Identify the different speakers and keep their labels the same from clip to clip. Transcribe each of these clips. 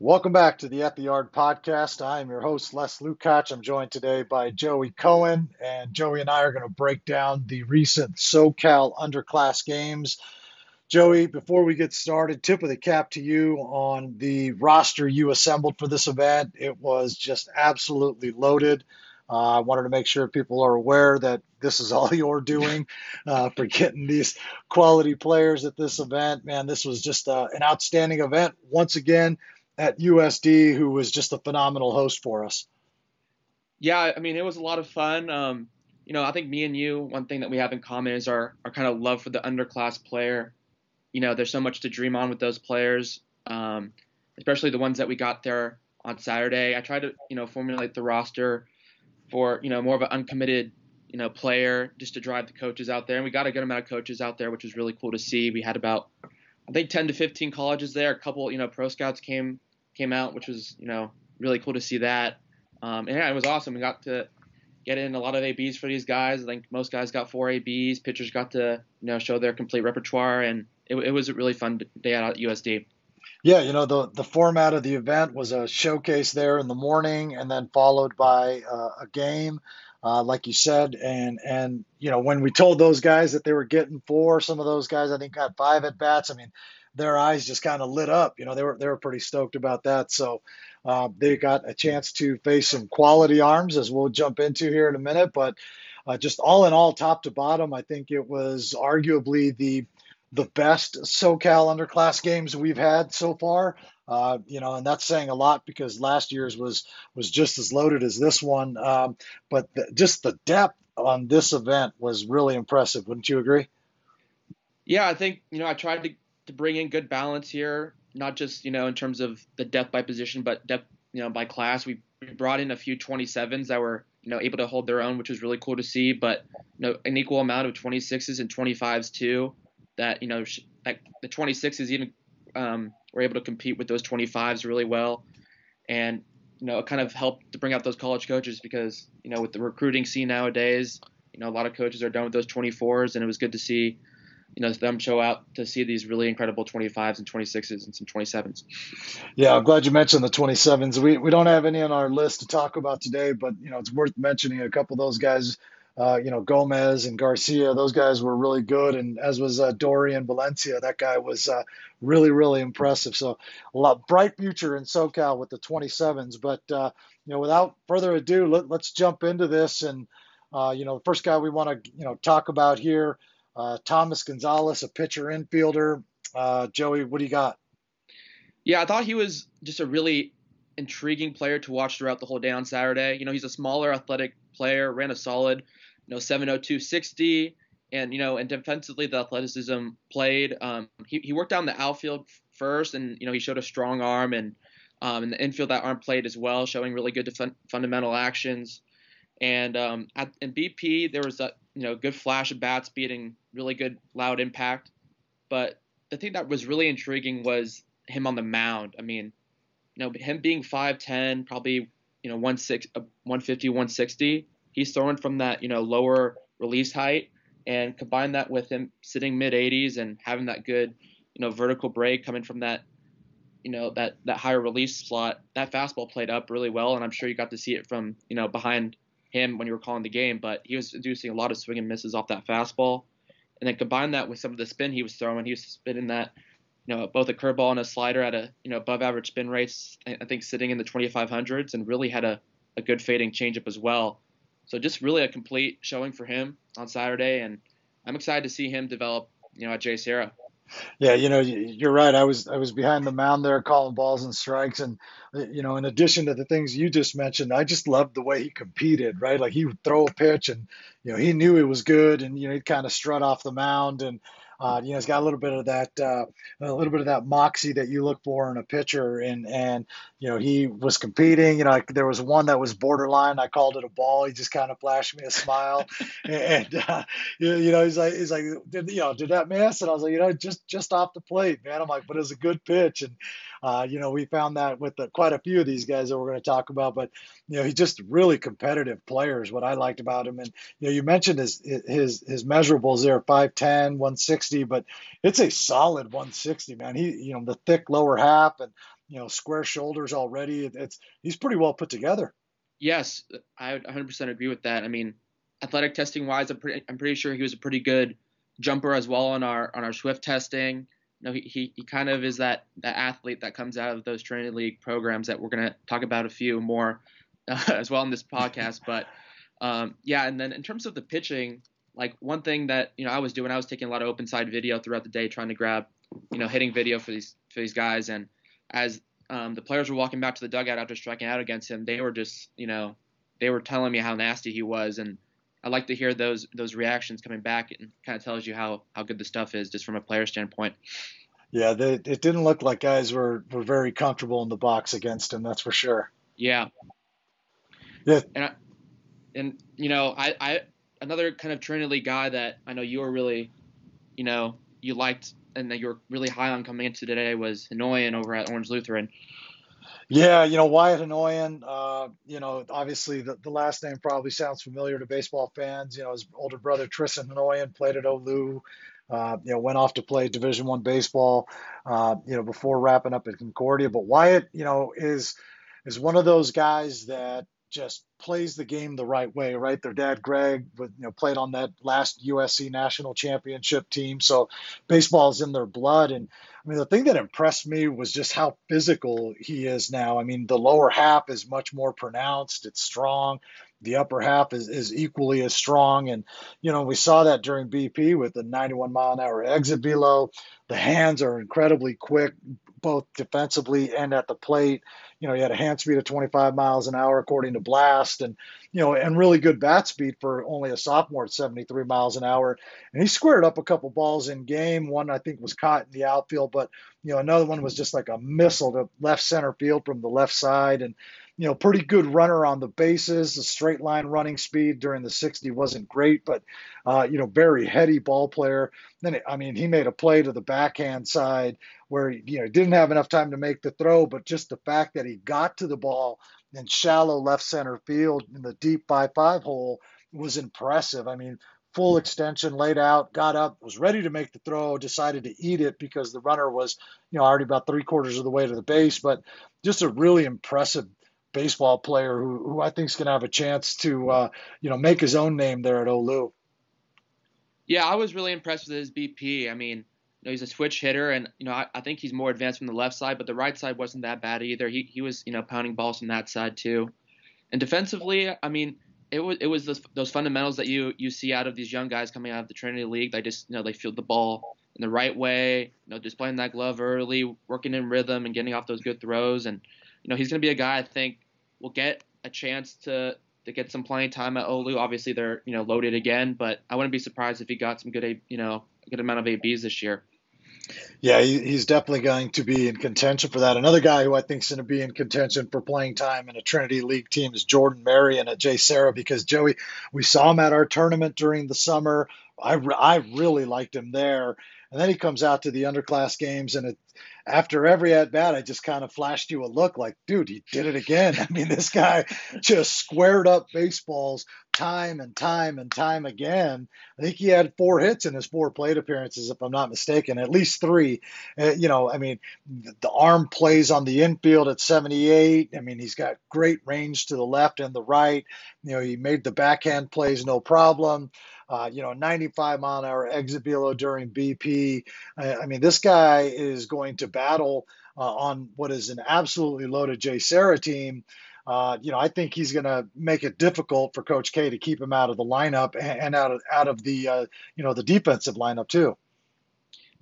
Speaker 1: Welcome back to the At the Yard podcast. I am your host, Les Lukács. I'm joined today by Joey Cohen, and Joey and I are going to break down the recent SoCal underclass games. Joey, before we get started, tip of the cap to you on the roster you assembled for this event. It was just absolutely loaded. Uh, I wanted to make sure people are aware that this is all you're doing uh, for getting these quality players at this event. Man, this was just uh, an outstanding event. Once again, at USD, who was just a phenomenal host for us.
Speaker 2: Yeah, I mean, it was a lot of fun. Um, you know, I think me and you, one thing that we have in common is our, our kind of love for the underclass player. You know, there's so much to dream on with those players, um, especially the ones that we got there on Saturday. I tried to, you know, formulate the roster for, you know, more of an uncommitted, you know, player just to drive the coaches out there. And we got a good amount of coaches out there, which was really cool to see. We had about, I think, 10 to 15 colleges there. A couple, you know, pro scouts came came out, which was you know really cool to see that. Um, and yeah, it was awesome. We got to get in a lot of ABs for these guys. I think most guys got four ABs. Pitchers got to you know show their complete repertoire, and it, it was a really fun day out at USD.
Speaker 1: Yeah, you know the the format of the event was a showcase there in the morning, and then followed by uh, a game, uh, like you said, and and you know when we told those guys that they were getting four, some of those guys I think got five at bats. I mean, their eyes just kind of lit up. You know, they were they were pretty stoked about that. So uh, they got a chance to face some quality arms, as we'll jump into here in a minute. But uh, just all in all, top to bottom, I think it was arguably the the best SoCal underclass games we've had so far. Uh, you know, and that's saying a lot because last year's was was just as loaded as this one. Um, but the, just the depth on this event was really impressive. Wouldn't you agree?
Speaker 2: Yeah, I think you know I tried to to bring in good balance here, not just you know in terms of the depth by position, but depth you know by class. We brought in a few 27s that were you know able to hold their own, which was really cool to see. But you know an equal amount of 26s and 25s too. That you know like the 26s even um, were able to compete with those 25s really well, and you know it kind of helped to bring out those college coaches because you know with the recruiting scene nowadays, you know a lot of coaches are done with those 24s, and it was good to see you know them show out to see these really incredible 25s and 26s and some 27s.
Speaker 1: Yeah, I'm glad you mentioned the 27s. We we don't have any on our list to talk about today, but you know it's worth mentioning a couple of those guys. Uh, you know Gomez and Garcia, those guys were really good, and as was uh, Dorian Valencia. That guy was uh, really really impressive. So a lot bright future in SoCal with the 27s. But uh, you know without further ado, let, let's jump into this. And uh, you know the first guy we want to you know talk about here. Uh, Thomas Gonzalez, a pitcher infielder. Joey, what do you got?
Speaker 2: Yeah, I thought he was just a really intriguing player to watch throughout the whole day on Saturday. You know, he's a smaller, athletic player, ran a solid, know, 702 60, and you know, and defensively the athleticism played. Um, he he worked down the outfield first, and you know, he showed a strong arm, and um, in the infield that arm played as well, showing really good def- fundamental actions. And um, at in BP there was a you know good flash of bat speed and really good loud impact. But the thing that was really intriguing was him on the mound. I mean, you know, him being 5'10, probably, you know, 150, uh, 160, he's throwing from that, you know, lower release height and combine that with him sitting mid 80s and having that good, you know, vertical break coming from that, you know, that that higher release slot. That fastball played up really well, and I'm sure you got to see it from, you know, behind him when you were calling the game. But he was inducing a lot of swing and misses off that fastball and then combine that with some of the spin he was throwing. He was spinning that, you know, both a curveball and a slider at a you know above average spin rates. I think sitting in the 2500s, and really had a, a good fading changeup as well. So just really a complete showing for him on Saturday, and I'm excited to see him develop, you know, at JSerra.
Speaker 1: Yeah, you know, you're right. I was I was behind the mound there calling balls and strikes, and uh, you know, in addition to the things you just mentioned, I just loved the way he competed. Right, like he would throw a pitch, and you know, he knew it was good, and you know, he'd kind of strut off the mound, and uh, you know, he's got a little bit of that, uh, a little bit of that moxie that you look for in a pitcher, and and you know, he was competing. You know, like there was one that was borderline. I called it a ball. He just kind of flashed me a smile, and uh, you know, he's like, he's like, did you know, did that miss? And I was like, you know, just just off the plate, man. I'm like, but it was a good pitch, and Uh, you know, we found that with the, quite a few of these guys that we're going to talk about, but you know, he's just really competitive players. what I liked about him. And you know, you mentioned his his his measurables there, 5'10", 160, but it's a solid 160, man. He, you know, the thick lower half and you know, square shoulders already. It's he's pretty well put together.
Speaker 2: Yes, I 100% agree with that. I mean, athletic testing wise, I'm pretty, I'm pretty sure he was a pretty good jumper as well on our on our Swift testing. You know, he, he, he kind of is that that athlete that comes out of those Trinity League programs that we're gonna talk about a few more uh, as well in this podcast. But um, yeah, and then in terms of the pitching, like one thing that you know I was doing, I was taking a lot of open side video throughout the day, trying to grab you know hitting video for these for these guys, and as um, the players were walking back to the dugout after striking out against him, they were just you know they were telling me how nasty he was and I like to hear those those reactions coming back. and kind of tells you how how good the stuff is just from a player standpoint.
Speaker 1: Yeah, they, it didn't look like guys were were very comfortable in the box against him. That's for sure.
Speaker 2: Yeah.
Speaker 1: Yeah.
Speaker 2: And I, and you know I I another kind of Trinity guy that I know you were really, you know, you liked and that you were really high on coming into today was Hanoian over at Orange Lutheran.
Speaker 1: Yeah, you know, Wyatt Hanoian, uh, you know, obviously the, the last name probably sounds familiar to baseball fans. You know, his older brother Tristan Hanoian played at Olu, uh, you know, went off to play Division One baseball, uh, you know, before wrapping up at Concordia. But Wyatt, you know, is is one of those guys that just plays the game the right way, right? Their dad, Greg, you know, played on that last USC national championship team, so baseball is in their blood. And I mean, the thing that impressed me was just how physical he is now. I mean, the lower half is much more pronounced; it's strong. The upper half is, is equally as strong, and you know we saw that during BP with the 91 mile an hour exit velo. The hands are incredibly quick, both defensively and at the plate. You know, he had a hand speed of 25 miles an hour according to Blast, and you know, and really good bat speed for only a sophomore at 73 miles an hour. And he squared up a couple balls in game. One I think was caught in the outfield, but you know, another one was just like a missile to left center field from the left side, and you know, pretty good runner on the bases. The straight line running speed during the 60 wasn't great, but uh, you know, very heady ball player. Then I mean, he made a play to the backhand side where you know didn't have enough time to make the throw, but just the fact that he got to the ball in shallow left center field in the deep five five hole was impressive. I mean, full extension laid out, got up, was ready to make the throw, decided to eat it because the runner was, you know, already about three quarters of the way to the base. But just a really impressive baseball player who, who I think is going to have a chance to, uh, you know, make his own name there at Olu.
Speaker 2: Yeah, I was really impressed with his BP. I mean, you know, he's a switch hitter, and you know I, I, think he's more advanced from the left side, but the right side wasn't that bad either. He he was you know pounding balls from that side too, and defensively, I mean, it was it was those, those fundamentals that you you see out of these young guys coming out of the Trinity League. They just you know they field the ball in the right way, you know, displaying that glove early, working in rhythm, and getting off those good throws. And you know he's going to be a guy I think will get a chance to to get some playing time at Olu. Obviously, they're you know loaded again, but I wouldn't be surprised if he got some good you know a good amount of ABs this year.
Speaker 1: Yeah, he, he's definitely going to be in contention for that. Another guy who I think is going to be in contention for playing time in a Trinity League team is Jordan Marion at JSerra because Joey, we saw him at our tournament during the summer. I, I really liked him there. And then he comes out to the underclass games, and it, after every at bat, I just kind of flashed you a look like, dude, he did it again. I mean, this guy just squared up baseballs time and time and time again. I think he had four hits in his four plate appearances, if I'm not mistaken, at least three. Uh, you know, I mean, the arm plays on the infield at 78. I mean, he's got great range to the left and the right. You know, he made the backhand plays no problem uh, you know, 95 mile an hour exit velo during BP. I, I mean, this guy is going to battle uh, on what is an absolutely loaded JSerra team. Uh, you know, I think he's going to make it difficult for Coach K to keep him out of the lineup and, and out of out of the uh, you know the defensive lineup too.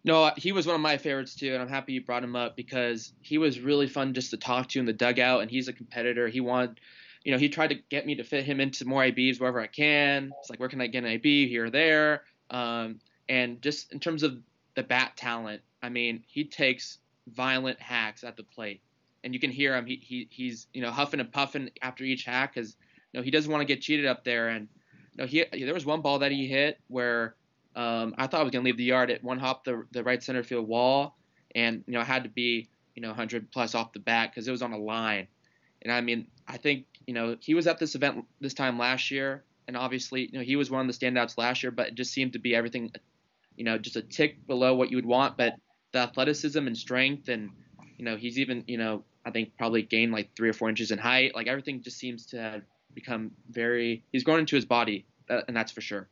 Speaker 2: No, he was one of my favorites too, and I'm happy you brought him up because he was really fun just to talk to in the dugout, and he's a competitor. He wanted you know, he tried to get me to fit him into more ABs wherever I can. It's like, where can I get an AB here or there? Um, and just in terms of the bat talent, I mean, he takes violent hacks at the plate, and you can hear him. He, he he's you know huffing and puffing after each hack because you know he doesn't want to get cheated up there. And you know, he there was one ball that he hit where um, I thought I was gonna leave the yard. It one hop the the right center field wall, and you know I had to be you know 100 plus off the bat because it was on a line. And I mean, I think you know he was at this event this time last year, and obviously you know he was one of the standouts last year, but it just seemed to be everything, you know, just a tick below what you would want. But the athleticism and strength, and you know he's even you know I think probably gained like three or four inches in height. Like everything just seems to have become very. He's grown into his body, uh, and that's for sure.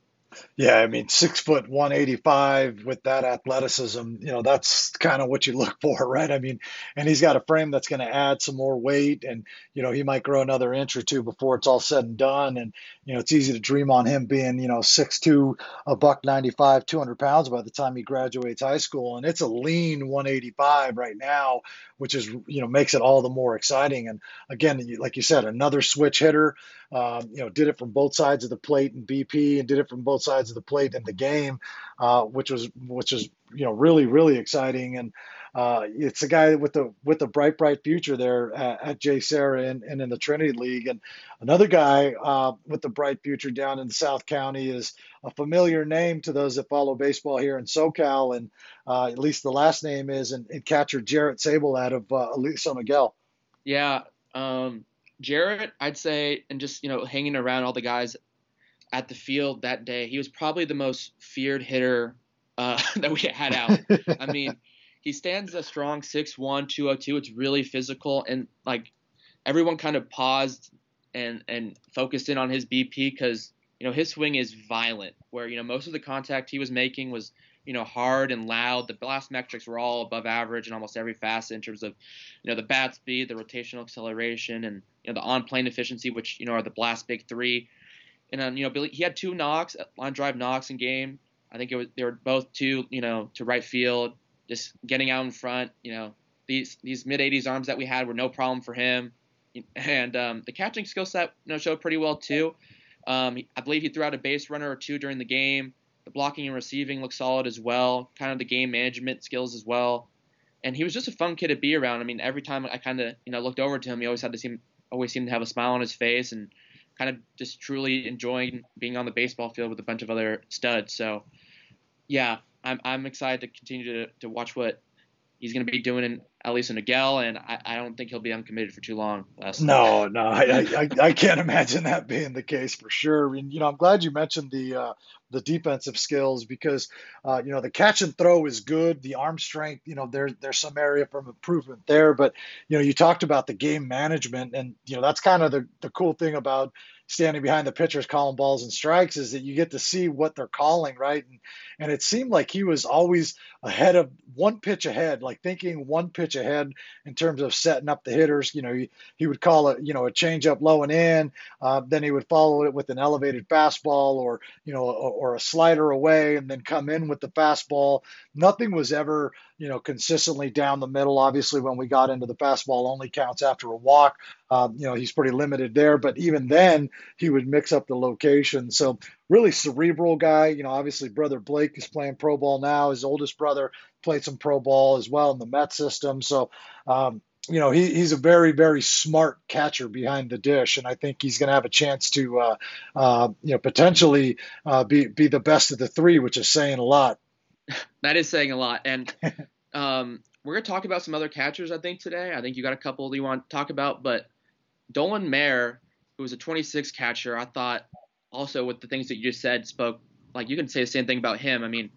Speaker 1: Yeah, I mean, six foot 185 with that athleticism, you know, that's kind of what you look for, right? I mean, and he's got a frame that's going to add some more weight, and you know, he might grow another inch or two before it's all said and done. And you know, it's easy to dream on him being, you know, six two, a buck 95, 200 pounds by the time he graduates high school, and it's a lean 185 right now, which is you know makes it all the more exciting. And again, like you said, another switch hitter. Um, you know, did it from both sides of the plate in BP, and did it from both sides of the plate in the game, uh, which was which is you know really really exciting. And uh, it's a guy with the with a bright bright future there at, at JSerra and, and in the Trinity League. And another guy uh, with the bright future down in South County is a familiar name to those that follow baseball here in SoCal, and uh, at least the last name is and, and catcher Jarrett Sable out of uh, Aliso Niguel.
Speaker 2: Yeah. Um, Jarrett, I'd say, and just you know, hanging around all the guys at the field that day, he was probably the most feared hitter uh, that we had out. I mean, he stands a strong 6'1", 202. It's really physical, and like everyone kind of paused and and focused in on his BP because you know his swing is violent. Where you know most of the contact he was making was you know, hard and loud. The blast metrics were all above average in almost every facet in terms of, you know, the bat speed, the rotational acceleration, and you know the on-plane efficiency, which you know are the blast big three. And then you know Billy, he had two knocks, line drive knocks in game. I think it was they were both two, you know, to right field, just getting out in front. You know, these these mid 80s arms that we had were no problem for him, and um, the catching skill set you know showed pretty well too. Um, I believe he threw out a base runner or two during the game. The blocking and receiving looked solid as well. Kind of the game management skills as well. And he was just a fun kid to be around. I mean, every time I kind of you know looked over to him, he always had to seem always seemed to have a smile on his face and kind of just truly enjoying being on the baseball field with a bunch of other studs. So, yeah, I'm I'm excited to continue to to watch what he's going to be doing in Aliso Niguel, and I, I don't think he'll be uncommitted for too long.
Speaker 1: No, no, I, I, I can't imagine that being the case for sure. And you know, I'm glad you mentioned the uh, the defensive skills because uh, you know the catch and throw is good. The arm strength, you know, there's there's some area for improvement there. But you know, you talked about the game management, and you know that's kind of the the cool thing about standing behind the pitchers calling balls and strikes is that you get to see what they're calling, right? And and it seemed like he was always ahead of one pitch ahead, like thinking one pitch ahead in terms of setting up the hitters. You know, he, he would call it, you know, a change up low and in. Uh, then he would follow it with an elevated fastball or, you know, or, or a slider away and then come in with the fastball. Nothing was ever, you know, consistently down the middle. Obviously, when we got into the fastball only counts after a walk, um, you know, he's pretty limited there. But even then, he would mix up the location. So really cerebral guy. You know, obviously, brother Blake is playing pro ball now. His oldest brother played some pro ball as well in the Met system. So, um, you know, he, he's a very, very smart catcher behind the dish, and I think he's going to have a chance to, uh, uh, you know, potentially uh, be be the best of the three, which is saying a lot.
Speaker 2: That is saying a lot, and um, we're going to talk about some other catchers. I think today. I think you got a couple that you want to talk about, but Dolan Mayer, who was a 26 catcher, I thought also with the things that you just said spoke like you can say the same thing about him. I mean,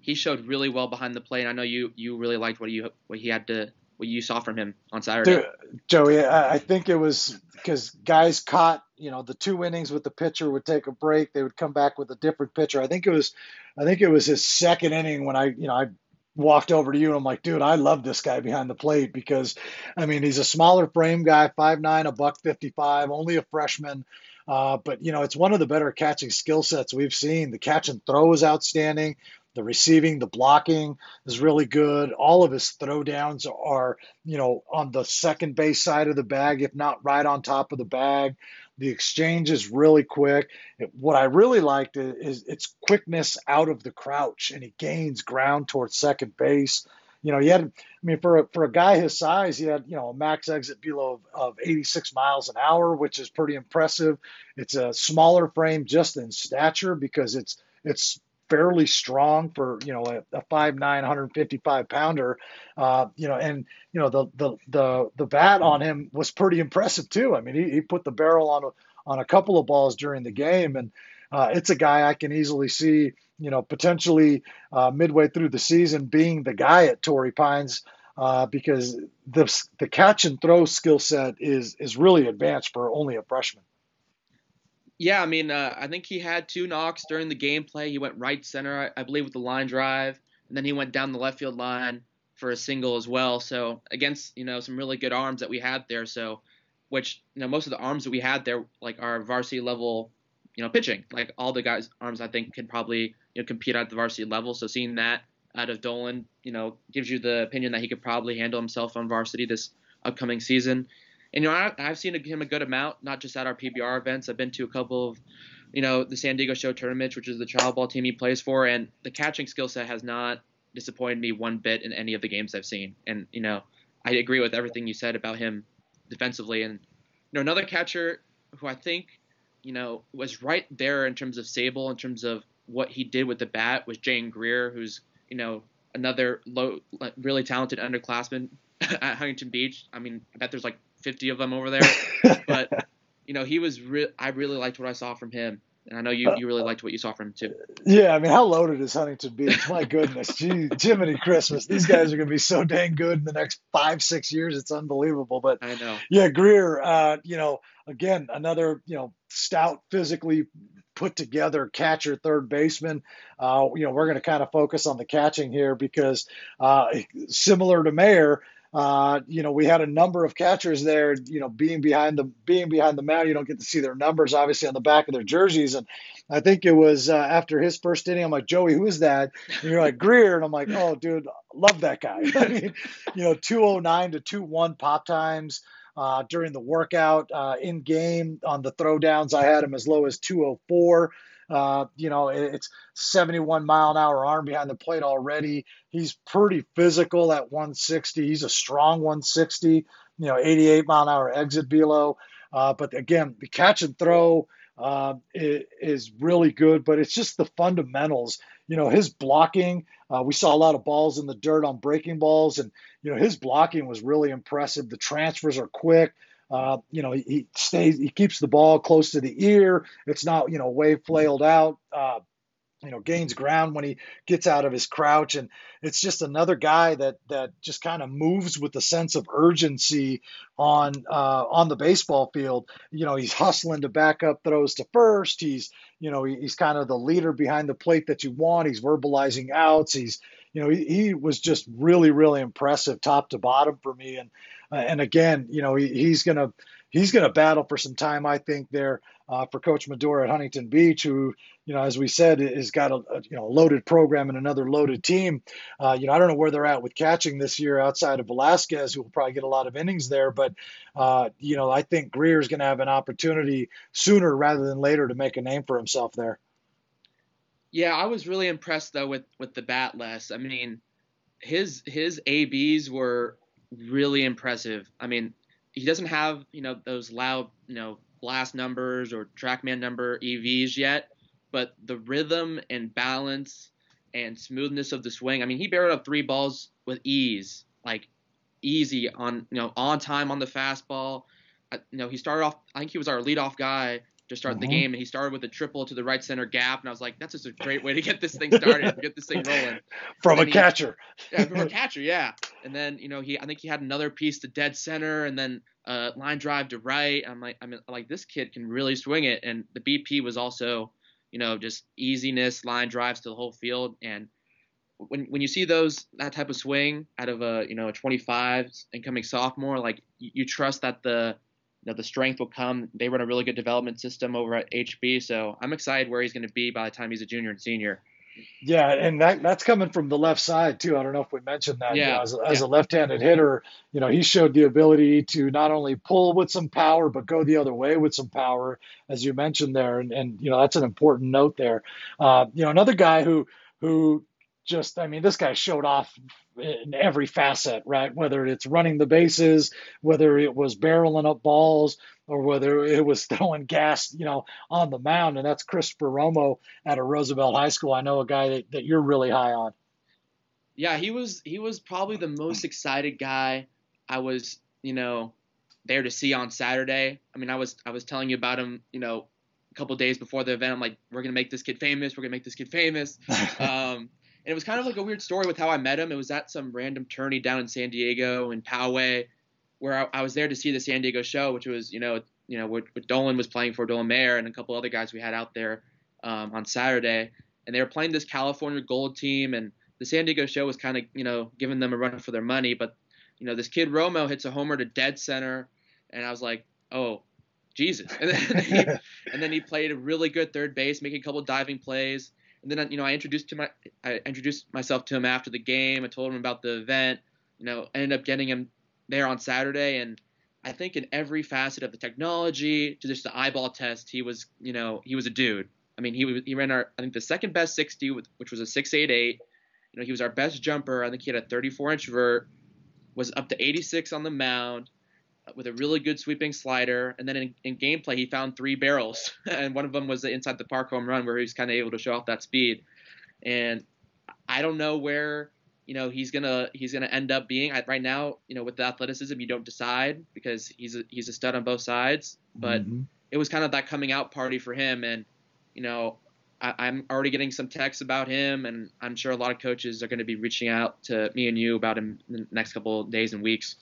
Speaker 2: he showed really well behind the plate. I know you you really liked what you what he had to what you saw from him on Saturday.
Speaker 1: Joey, I think it was because guys caught you know the two innings with the pitcher would take a break, they would come back with a different pitcher. I think it was I think it was his second inning when I you know I walked over to you and I'm like, dude, I love this guy behind the plate because I mean he's a smaller frame guy, five nine, a buck fifty five, only a freshman. Uh, but you know, it's one of the better catching skill sets we've seen. The catch and throw is outstanding. The receiving, the blocking is really good. All of his throwdowns are, you know, on the second base side of the bag, if not right on top of the bag. The exchange is really quick. It, what I really liked is, is its quickness out of the crouch, and he gains ground towards second base you know, he had, I mean, for a, for a guy his size, he had, you know, a max exit velo of, of 86 miles an hour, which is pretty impressive. It's a smaller frame just in stature because it's, it's fairly strong for you know a, a 5'9", 155 pounder. Uh, you know, and you know the the the the bat on him was pretty impressive too. I mean, he, he put the barrel on a, on a couple of balls during the game, and uh, it's a guy I can easily see you know potentially uh, midway through the season being the guy at Torrey Pines. Uh, because the the catch and throw skill set is is really advanced for only a freshman.
Speaker 2: Yeah, I mean, uh, I think he had two knocks during the gameplay. He went right center, I, I, believe, with the line drive, and then he went down the left field line for a single as well. So against you know some really good arms that we had there. So which you know most of the arms that we had there like our varsity level you know pitching. Like all the guys' arms, I think could probably you know compete at the varsity level. So seeing that out of Dolan, you know, gives you the opinion that he could probably handle himself on varsity this upcoming season. And you know, I, have seen him a good amount, not just at our PBR events. I've been to a couple of, you know, the San Diego Show tournaments, which is the child ball team he plays for, and the catching skill set has not disappointed me one bit in any of the games I've seen. And you know, I agree with everything you said about him defensively. And you know, another catcher who I think, you know, was right there in terms of Sable, in terms of what he did with the bat, was Jane Greer, who's you know another low, really talented underclassman at Huntington Beach. I mean, I bet there's like 50 of them over there. but you know, he was. Re- I really liked what I saw from him, and I know you, you really liked what you saw from him too.
Speaker 1: Yeah, I mean, how loaded is Huntington Beach? My goodness, gee, Jiminy Christmas! These guys are going to be so dang good in the next five, six years. It's unbelievable. But
Speaker 2: I know.
Speaker 1: Yeah, Greer. Uh, you know, again, another you know stout, physically put together catcher, third baseman. Uh, you know, we're going to kind of focus on the catching here because uh, similar to Mayer uh, you know, we had a number of catchers there. You know, being behind the being behind the mound, you don't get to see their numbers obviously on the back of their jerseys. And I think it was uh, after his first inning, I'm like, Joey, who is that? And you're like Greer, and I'm like, oh, dude, love that guy. I mean, you know, 209 to 21 pop times. Uh, during the workout uh, in game on the throwdowns, I had him as low as 204. Uh, you know, it's 71 mile an hour arm behind the plate already. He's pretty physical at 160. He's a strong 160. You know, 88 mile an hour exit velo. Uh, but again, the catch and throw uh, is really good. But it's just the fundamentals. You know, his blocking. Uh, we saw a lot of balls in the dirt on breaking balls, and you know his blocking was really impressive. The transfers are quick. Uh, you know, he, stays, he keeps the ball close to the ear. It's not, you know, way flailed out. Uh, you know, gains ground when he gets out of his crouch, and it's just another guy that that just kind of moves with a sense of urgency on uh, on the baseball field. You know, he's hustling to back up throws to first. He's you know he, he's kind of the leader behind the plate that you want. He's verbalizing outs. He's you know he, he was just really really impressive top to bottom for me, and uh, and again, you know, he, he's going to he's going to battle for some time, I think, there uh, for Coach Medure at Huntington Beach, who, you know, as we said, has got a, a you know loaded program and another loaded team. Uh, you know, I don't know where they're at with catching this year outside of Velasquez, who will probably get a lot of innings there, but uh, you know, I think Greer is going to have an opportunity sooner rather than later to make a name for himself there.
Speaker 2: Yeah, I was really impressed though with with the bat less. I mean, his his ABs were really impressive. I mean, he doesn't have you know those loud you know blast numbers or TrackMan number EVs yet, but the rhythm and balance and smoothness of the swing. I mean, he barreled up three balls with ease, like easy on you know on time on the fastball. Uh, you know, he started off. I think he was our leadoff guy to start mm-hmm. the game, and he started with a triple to the right center gap, and I was like, that's just a great way to get this thing started, get this thing rolling.
Speaker 1: From a he, catcher.
Speaker 2: yeah, from a catcher, yeah. And then you know he, I think he had another piece to dead center, and then uh, line drive to right. I'm like, I mean, like this kid can really swing it, and the BP was also, you know, just easiness, line drives to the whole field, and when when you see those that type of swing out of a you know a 25 incoming sophomore, like you, you trust that the you know, the strength will come. They run a really good development system over at HB, so I'm excited where he's going to be by the time he's a junior and senior.
Speaker 1: Yeah, and that that's coming from the left side too. I don't know if we mentioned that. Yeah. You know, as, as yeah. a left-handed hitter, you know, he showed the ability to not only pull with some power, but go the other way with some power, as you mentioned there. And, and you know, that's an important note there. Uh, you know, another guy who who just, I mean, this guy showed off in every facet, right? Whether it's running the bases, whether it was barreling up balls, or whether it was throwing gas, you know, on the mound. And that's Christopher Romo at a Roosevelt High School. I know a guy that, that you're really high on.
Speaker 2: Yeah, he was he was probably the most excited guy I was, you know, there to see on Saturday. I mean, I was I was telling you about him, you know, a couple days before the event. I'm like, we're gonna make this kid famous. We're gonna make this kid famous. um, and it was kind of like a weird story with how I met him. It was at some random tourney down in San Diego in Poway, where I, I was there to see the San Diego show, which was you know you know what, what Dolan was playing for Dolan Mayer and a couple other guys we had out there um, on Saturday, and they were playing this California Gold team, and the San Diego show was kind of you know giving them a run for their money, but you know this kid Romo hits a homer to dead center, and I was like, oh Jesus, and then he, and then he played a really good third base, making a couple diving plays and then you know I introduced to my I introduced myself to him after the game. I told him about the event. You know, ended up getting him there on Saturday, and I think in every facet of the technology to just the eyeball test, he was you know he was a dude. I mean, he he ran our I think the second best 60, which was a 688. You know, he was our best jumper. I think he had a 34 inch vert, was up to 86 on the mound with a really good sweeping slider. And then in, in gameplay, he found three barrels, and one of them was the inside the park home run where he was kind of able to show off that speed. And I don't know where you know he's gonna he's gonna end up being. I, right now, you know, with the athleticism, you don't decide because he's a, he's a stud on both sides. But mm-hmm. it was kind of that coming out party for him, and you know. I, I'm already getting some texts about him, and I'm sure a lot of coaches are going to be reaching out to me and you about him in the next couple of days and weeks.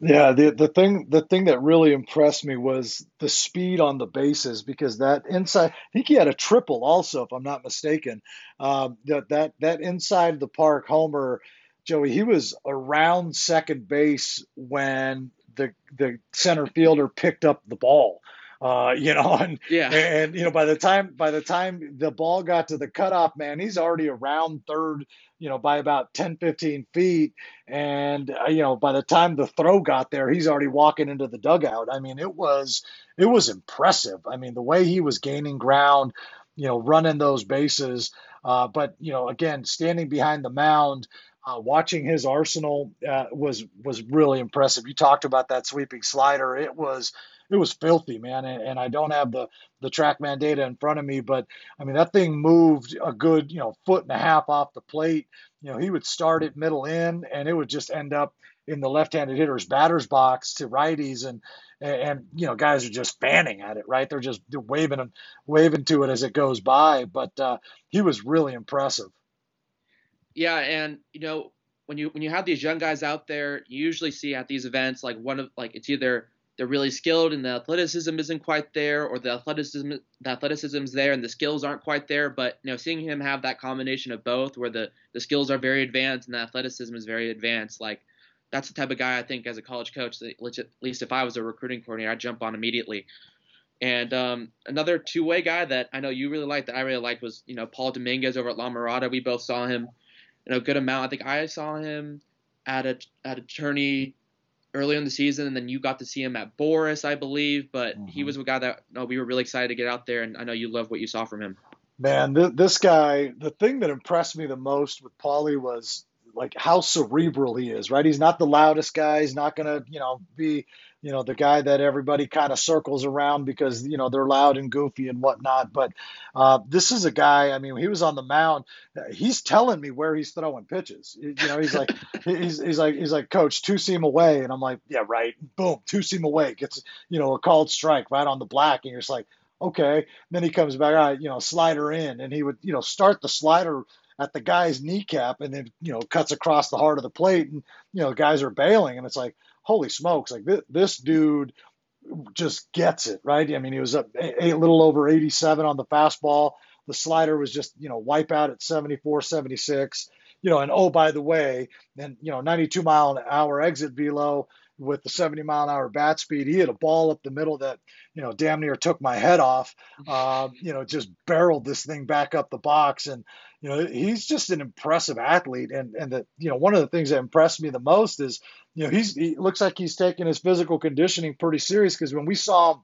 Speaker 1: Yeah, the the thing the thing that really impressed me was the speed on the bases because that inside I think he had a triple also if I'm not mistaken. Um, that that that inside the park homer, Joey, he was around second base when the the center fielder picked up the ball. Uh, you know, and yeah, and you know, by the time by the time the ball got to the cutoff man, he's already around third, you know, by about 10, 15 feet, and uh, you know, by the time the throw got there, he's already walking into the dugout. I mean, it was it was impressive. I mean, the way he was gaining ground, you know, running those bases, uh, but you know, again, standing behind the mound. Uh, watching his arsenal uh, was was really impressive. You talked about that sweeping slider; it was it was filthy, man. And, and I don't have the the TrackMan data in front of me, but I mean that thing moved a good you know foot and a half off the plate. You know he would start it middle in, and it would just end up in the left-handed hitter's batter's box to righties, and and you know guys are just fanning at it, right? They're just waving and waving to it as it goes by. But uh, he was really impressive.
Speaker 2: Yeah, and you know when you when you have these young guys out there, you usually see at these events like one of like it's either they're really skilled and the athleticism isn't quite there, or the athleticism the athleticism's there and the skills aren't quite there. But you know, seeing him have that combination of both, where the the skills are very advanced and the athleticism is very advanced, like that's the type of guy I think as a college coach, at least if I was a recruiting coordinator, I'd jump on immediately. And um, another two-way guy that I know you really liked, that I really liked, was you know Paul Dominguez over at La Mirada. We both saw him, you know, good amount. I think I saw him at a at a tourney earlier in the season, and then you got to see him at Boras, I believe. But mm-hmm. he was a guy that no, we were really excited to get out there, and I know you love what you saw from him.
Speaker 1: Man, th- this guy, the thing that impressed me the most with Paulie was like how cerebral he is, right? He's not the loudest guy. He's not gonna, you know, be you know the guy that everybody kind of circles around because you know they're loud and goofy and whatnot. But uh, this is a guy. I mean, he was on the mound. He's telling me where he's throwing pitches. You know, he's like he's, he's like he's like coach two seam away, and I'm like yeah right. Boom, two seam away gets you know a called strike right on the black, and you're just like okay. And then he comes back, all right, you know, slider in, and he would you know start the slider at the guy's kneecap and then you know cuts across the heart of the plate and you know guys are bailing and it's like holy smokes, like this, this dude just gets it, right? I mean, he was up a, a little over 87 on the fastball. The slider was just, you know, wipe out at 74, 76. You know, and oh, by the way, and, you know, 92 mile an hour exit velo with the 70 mile an hour bat speed. He hit a ball up the middle that, you know, damn near took my head off. Uh, you know, just barreled this thing back up the box. And, you know, he's just an impressive athlete. And, and the, you know, one of the things that impressed me the most is, you know, he's, he looks like he's taking his physical conditioning pretty serious because when we saw him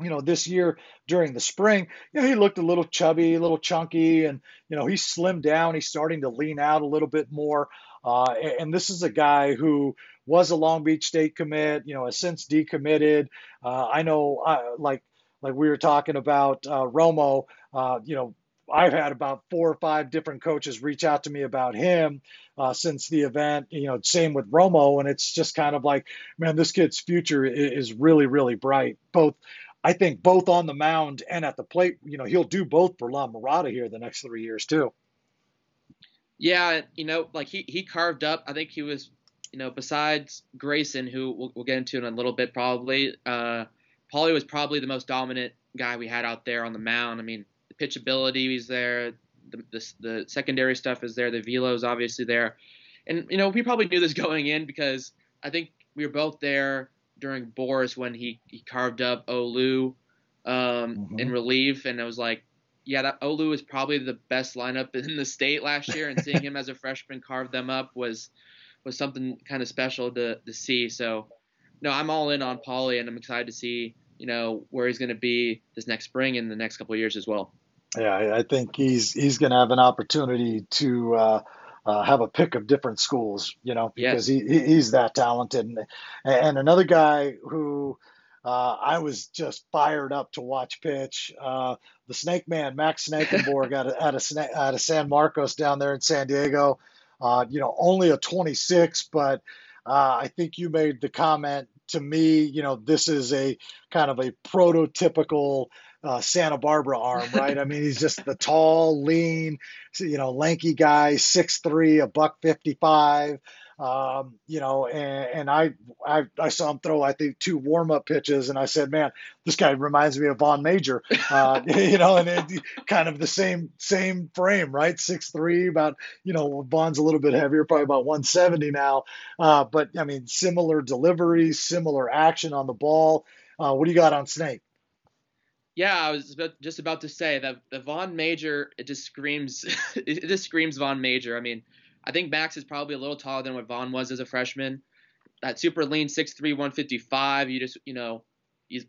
Speaker 1: you know, this year during the spring, you know, he looked a little chubby, a little chunky, and you know, he's slimmed down. He's starting to lean out a little bit more. Uh, and this is a guy who was a Long Beach State commit, you know, has since decommitted. Uh, I know, uh, like like we were talking about uh, Romo, uh, you know, I've had about four or five different coaches reach out to me about him uh, since the event. You know, same with Romo, and it's just kind of like, man, this kid's future is really, really bright. Both, I think, both on the mound and at the plate. You know, he'll do both for La Mirada here the next three years too.
Speaker 2: Yeah, you know, like he he carved up. I think he was, you know, besides Grayson, who we'll, we'll get into in a little bit probably. Uh, Paulie was probably the most dominant guy we had out there on the mound. I mean, pitchability was there, the, the, the secondary stuff is there, the velo is obviously there, and you know we probably knew this going in because I think we were both there during Boras when he he carved up Olu um, mm-hmm. in relief, and it was like, yeah, that Olu is probably the best lineup in the state last year, and seeing him as a freshman carve them up was was something kind of special to to see. So no, I'm all in on Paulie, and I'm excited to see you know where he's going to be this next spring and the next couple of years as well.
Speaker 1: Yeah, I think he's he's going to have an opportunity to uh, uh, have a pick of different schools, you know, because yes. he he's that talented. And, and another guy who uh, I was just fired up to watch pitch, uh, the Snake Man, Max Snakenborg out of out of, out of San Marcos down there in San Diego. Uh, you know, only a 26, but uh, I think you made the comment to me, you know, this is a kind of a prototypical uh, Santa Barbara arm, right? I mean, he's just the tall, lean, you know, lanky guy, six three, a buck fifty five. Um, you know, and, and I, I, I saw him throw, I think, two warm up pitches, and I said, man, this guy reminds me of Vaughn Major, uh, you know, and it, kind of the same same frame, right? Six three, about you know, Vaughn's a little bit heavier, probably about 170 now, uh, but I mean, similar delivery, similar action on the ball. Uh, what do you got on Snake?
Speaker 2: Yeah, I was just about to say that the Vaughn Major, it just screams, it just screams Vaughn Major. I mean, I think Max is probably a little taller than what Vaughn was as a freshman. That super lean 6'3", 155, you just, you know,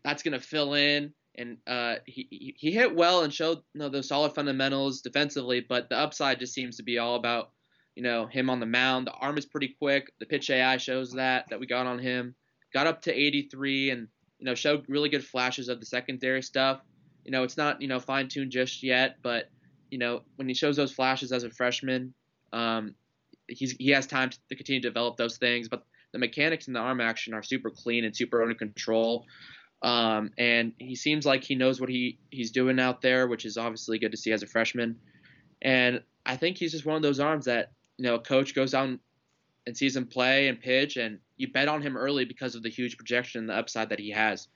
Speaker 2: that's to fill in. And uh, he, he hit well and showed you know, those solid fundamentals defensively, but the upside just seems to be all about, you know, him on the mound. The arm is pretty quick. The pitch AI shows that, that we got on him. Got up to 83 and, you know, showed really good flashes of the secondary stuff. You know, it's not, you know, fine tuned just yet, but, you know, when he shows those flashes as a freshman, um, he's he has time to continue to develop those things. But the mechanics and the arm action are super clean and super under control. Um, and he seems like he knows what he he's doing out there, which is obviously good to see as a freshman. And I think he's just one of those arms that you know a coach goes down and sees him play and pitch, and you bet on him early because of the huge projection and the upside that he has.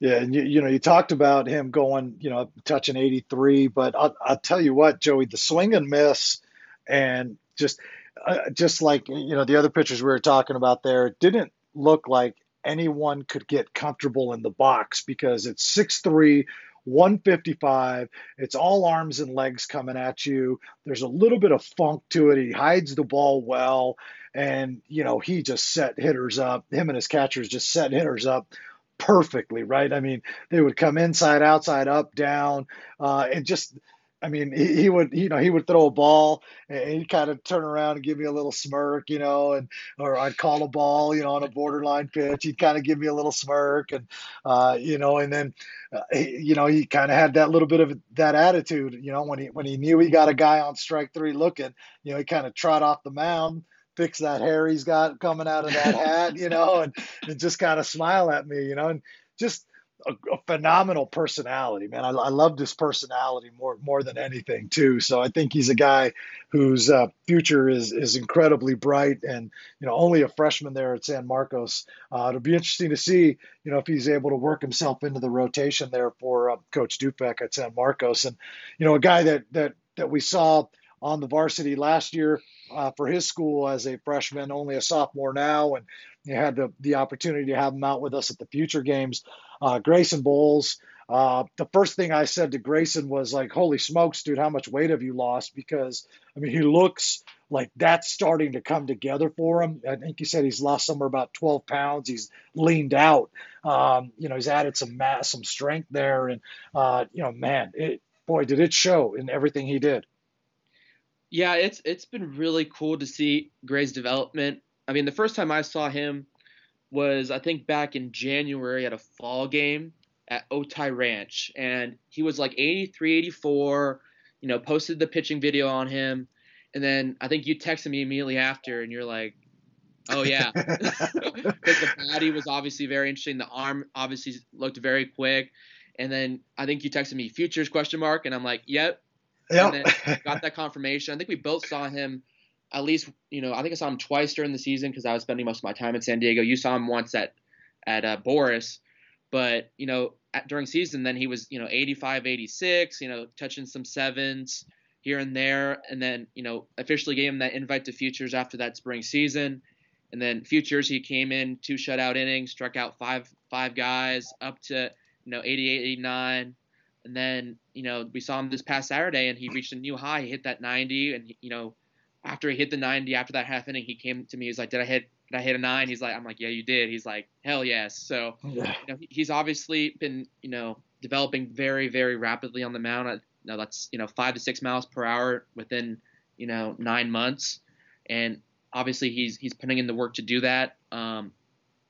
Speaker 1: Yeah, and you, you know, you talked about him going, you know, touching 83, but I'll, I'll tell you what, Joey, the swing and miss, and just uh, just like you know the other pitchers we were talking about there, it didn't look like anyone could get comfortable in the box because it's six three. 155. It's all arms and legs coming at you. There's a little bit of funk to it. He hides the ball well. And, you know, he just set hitters up. Him and his catchers just set hitters up perfectly, right? I mean, they would come inside, outside, up, down, uh, and just I mean, he, he would, you know, he would throw a ball and he'd kind of turn around and give me a little smirk, you know, and, or I'd call a ball, you know, on a borderline pitch. He'd kind of give me a little smirk and, uh, you know, and then, uh, he, you know, he kind of had that little bit of that attitude, you know, when he, when he knew he got a guy on strike three looking, you know, he kind of trot off the mound, fix that hair he's got coming out of that hat, you know, and, and just kind of smile at me, you know, and just, a, a, phenomenal personality, man. I, I loved his personality more more than anything too. So I think he's a guy whose uh, future is is incredibly bright, and you know only a freshman there at San Marcos. Uh, it'll be interesting to see you know if he's able to work himself into the rotation there for uh, Coach Dupek at San Marcos, and you know a guy that that that we saw on the varsity last year uh, for his school as a freshman, only a sophomore now, and you had the, the opportunity to have him out with us at the future games. Uh, Grayson Bowles, Uh, the first thing I said to Grayson was like, "Holy smokes, dude! How much weight have you lost?" Because I mean, he looks like that's starting to come together for him. I think he said he's lost somewhere about 12 pounds. He's leaned out. Um, you know, he's added some mass, some strength there, and uh, you know, man, it, boy, did it show in everything he did.
Speaker 2: Yeah, it's it's been really cool to see Gray's development. I mean, the first time I saw him was I think back in January at a fall game at Otay Ranch, and he was like 83, 84. You know, posted the pitching video on him, and then I think you texted me immediately after, and you're like, "Oh yeah," because the body was obviously very interesting. The arm obviously looked very quick, and then I think you texted me futures question mark, and I'm like, "Yep."
Speaker 1: Yep.
Speaker 2: And then got that confirmation. I think we both saw him at least you know I think I saw him twice during the season because I was spending most of my time in San Diego. You saw him once at at uh, Boras, but you know at, during season then he was you know 85, 86, you know touching some sevens here and there, and then you know officially gave him that invite to Futures after that spring season, and then Futures he came in two shutout innings, struck out five five guys up to you know 88, 89. And then, you know, we saw him this past Saturday and he reached a new high. He hit that 90 and, you know, after he hit the 90 after that half inning, he came to me. He's like, "Did I hit? Did I hit a nine? He's like, "I'm like, yeah, you did." He's like, "Hell yes." So yeah. you know, he's obviously been you know developing very very rapidly on the mound. You know, that's you know five to six miles per hour within you know nine months, and obviously he's he's putting in the work to do that. Um,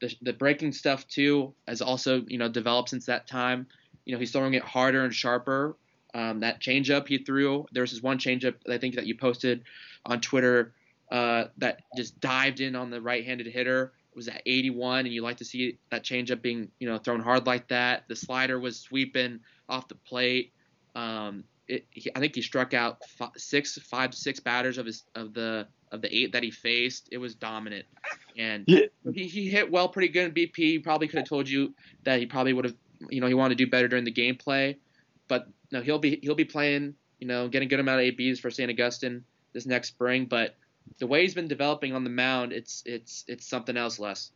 Speaker 2: the the breaking stuff too has also you know developed since that time. You know, he's throwing it harder and sharper. Um, that changeup he threw, there was this one changeup I think that you posted on Twitter uh, that just dived in on the right-handed hitter. It was at 81, and you like to see that changeup being you know thrown hard like that. The slider was sweeping off the plate. Um, it, he, I think he struck out five, six, five to six batters of his of the of the eight that he faced. It was dominant, and yeah. he, he hit well, pretty good in BP. He probably could have told you that he probably would have, you know, he wanted to do better during the gameplay, but no, he'll be he'll be playing, you know, getting a good amount of ABs for St. Augustine this next spring. But the way he's been developing on the mound, it's it's it's something else, Les.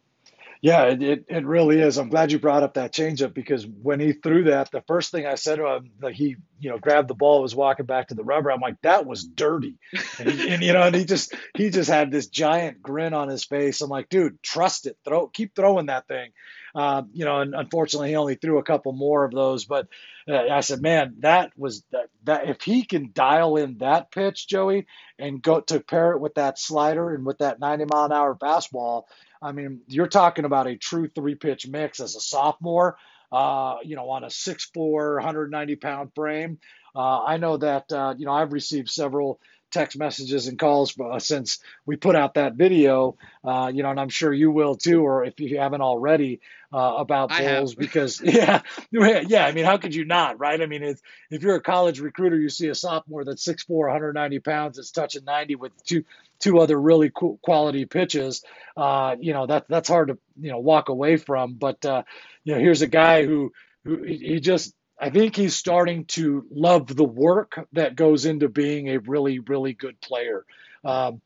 Speaker 1: Yeah, it, it, it really is. I'm glad you brought up that changeup because when he threw that, the first thing I said to him, like he, you know, grabbed the ball, was walking back to the rubber. I'm like, that was dirty, and, he, and you know, and he just he just had this giant grin on his face. I'm like, dude, trust it, throw, keep throwing that thing. Uh, you know, and unfortunately, he only threw a couple more of those. But uh, I said, man, that was that, that. If he can dial in that pitch, Joey, and go to pair it with that slider and with that 90 mile an hour fastball, I mean, you're talking about a true three pitch mix as a sophomore. Uh, you know, on a 6'4", 190 pound frame. Uh, I know that, uh, you know, I've received several text messages and calls uh, since we put out that video, uh, you know, and I'm sure you will too, or if you haven't already, uh, about Bolles because yeah, yeah. I mean, how could you not, right? I mean, it's, if you're a college recruiter, you see a sophomore that's 6'4", 190 pounds, that's touching 90 with two two other really cool quality pitches. Uh, you know, that that's hard to you know walk away from. But uh, you know, here's a guy who who he just I think he's starting to love the work that goes into being a really, really good player. Um,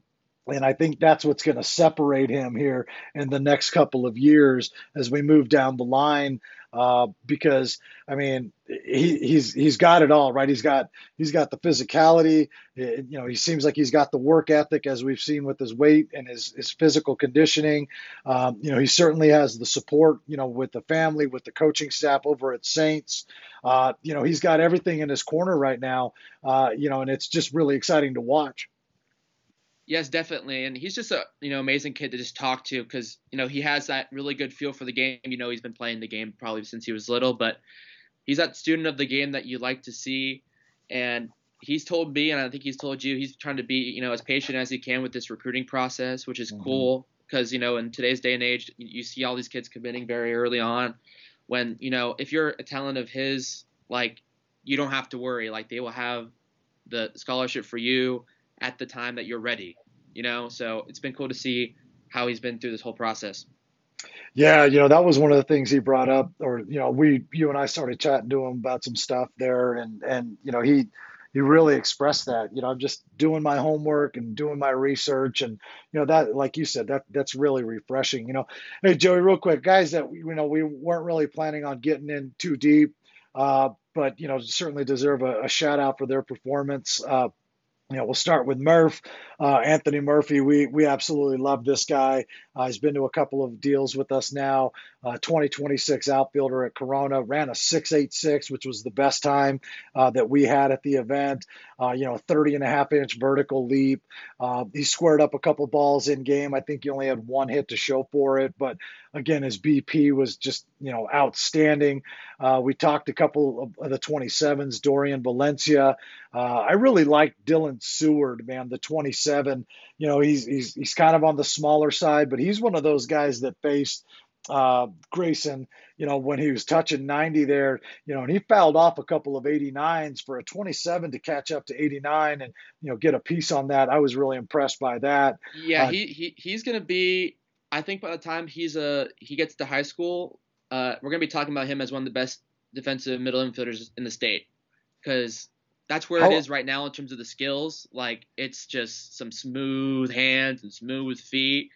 Speaker 1: and I think that's what's going to separate him here in the next couple of years as we move down the line. Uh, because I mean, he, he's he's got it all, right? He's got he's got the physicality. You know, he seems like he's got the work ethic, as we've seen with his weight and his his physical conditioning. Um, you know, he certainly has the support. You know, with the family, with the coaching staff over at Saints. Uh, you know, he's got everything in his corner right now. Uh, you know, and it's just really exciting to watch.
Speaker 2: Yes, definitely, and he's just a you know amazing kid to just talk to because you know he has that really good feel for the game. You know he's been playing the game probably since he was little, but he's that student of the game that you like to see. And he's told me, and I think he's told you, he's trying to be you know as patient as he can with this recruiting process, which is mm-hmm. cool because you know in today's day and age you see all these kids committing very early on. When you know if you're a talent of his, like you don't have to worry. Like they will have the scholarship for you at the time that you're ready. You know, so it's been cool to see how he's been through this whole process.
Speaker 1: Yeah, you know, that was one of the things he brought up, or you know, we, you and I started chatting to him about some stuff there, and and you know, he he really expressed that. You know, I'm just doing my homework and doing my research, and you know, that, like you said, that that's really refreshing. You know, hey Joey, real quick, guys, that you know we weren't really planning on getting in too deep uh, but you know certainly deserve a, a shout out for their performance. Uh, you know, we'll start with Murph, uh, Anthony Murphy. We we absolutely love this guy. Uh, he's been to a couple of deals with us now. Uh, 2026 outfielder at Corona ran a 6.86, which was the best time uh, that we had at the event. Uh, you know, 30 and a half inch vertical leap. Uh, he squared up a couple balls in game. I think he only had one hit to show for it, but again, his BP was just you know outstanding. we talked a couple of the 27s, Dorian Valencia. I really like Dylan Seward, man, the 27. You know, he's he's he's kind of on the smaller side, but he's one of those guys that faced uh, Grayson, you know, when he was touching 90 there, you know, and he fouled off a couple of 89s for a 27 to catch up to 89 and, you know, get a piece on that. I was really impressed by that.
Speaker 2: Yeah, uh, he, he he's going to be, I think by the time he's a, he gets to high school, uh, we're going to be talking about him as one of the best defensive middle infielders in the state because that's where it is right now in terms of the skills. Like it's just some smooth hands and smooth feet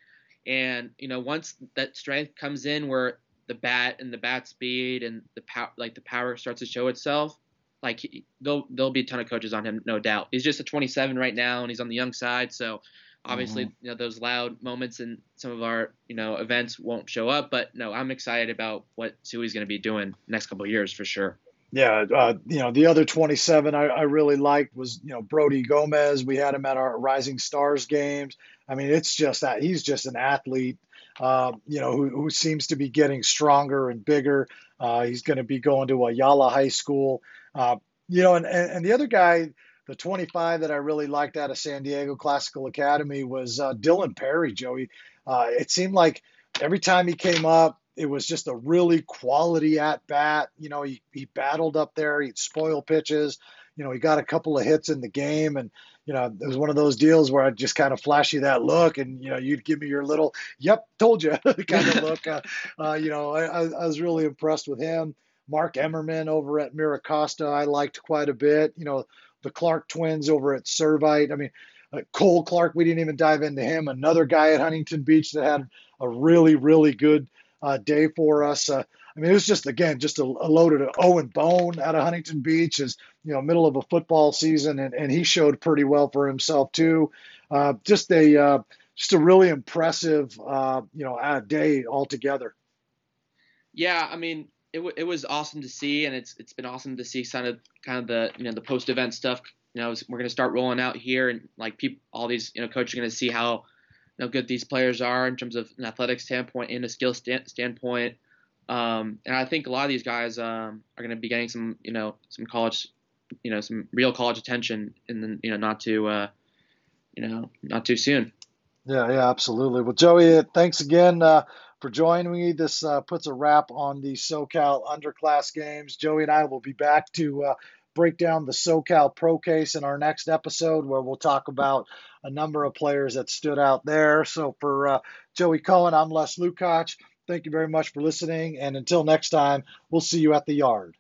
Speaker 2: and you know, once that strength comes in, where the bat and the bat speed and the power, like the power starts to show itself, like there'll there'll be a ton of coaches on him, no doubt. He's just a 27 right now, and he's on the young side, so obviously mm-hmm. you know those loud moments in some of our you know events won't show up. But no, I'm excited about what Sui's going to be doing next couple of years for sure.
Speaker 1: Yeah, uh, you know the other 27 I, I really liked was you know Brody Gomez. We had him at our Rising Stars games. I mean, it's just that he's just an athlete, uh, you know, who, who seems to be getting stronger and bigger. Uh, he's going to be going to Ayala High School, uh, you know, and, and, and the other guy, the 25 that I really liked out of San Diego Classical Academy was uh, Dylan Perry, Joey. Uh, it seemed like every time he came up, it was just a really quality at bat. You know, he, he battled up there, he'd spoil pitches. You know, he got a couple of hits in the game, and you know, it was one of those deals where I'd just kind of flash you that look, and you know, you'd give me your little "Yep, told you" kind of look. Uh, uh, you know, I, I was really impressed with him. Mark Emmerman over at Miracosta, I liked quite a bit. You know, the Clark twins over at Servite. I mean, uh, Cole Clark, we didn't even dive into him. Another guy at Huntington Beach that had a really, really good uh, day for us. Uh, I mean, it was just again just a, a load of Owen Bone out of Huntington Beach is you know middle of a football season, and, and he showed pretty well for himself too. Uh, just a uh, just a really impressive uh, you know day altogether.
Speaker 2: Yeah, I mean, it, w- it was awesome to see, and it's it's been awesome to see kind of kind of the you know the post event stuff. You know, we're going to start rolling out here, and like people, all these you know coaches are going to see how you know, good these players are in terms of an athletic standpoint and a skill stand- standpoint. Um, and I think a lot of these guys um, are going to be getting some, you know, some college, you know, some real college attention and the, you know, not too, uh, you know, not too soon.
Speaker 1: Yeah, yeah, absolutely. Well, Joey, thanks again uh, for joining me. This uh, puts a wrap on the SoCal Underclass games. Joey and I will be back to uh, break down the SoCal Pro Case in our next episode, where we'll talk about a number of players that stood out there. So for uh, Joey Cohen, I'm Les Lukacs. Thank you very much for listening. And until next time, we'll see you at the yard.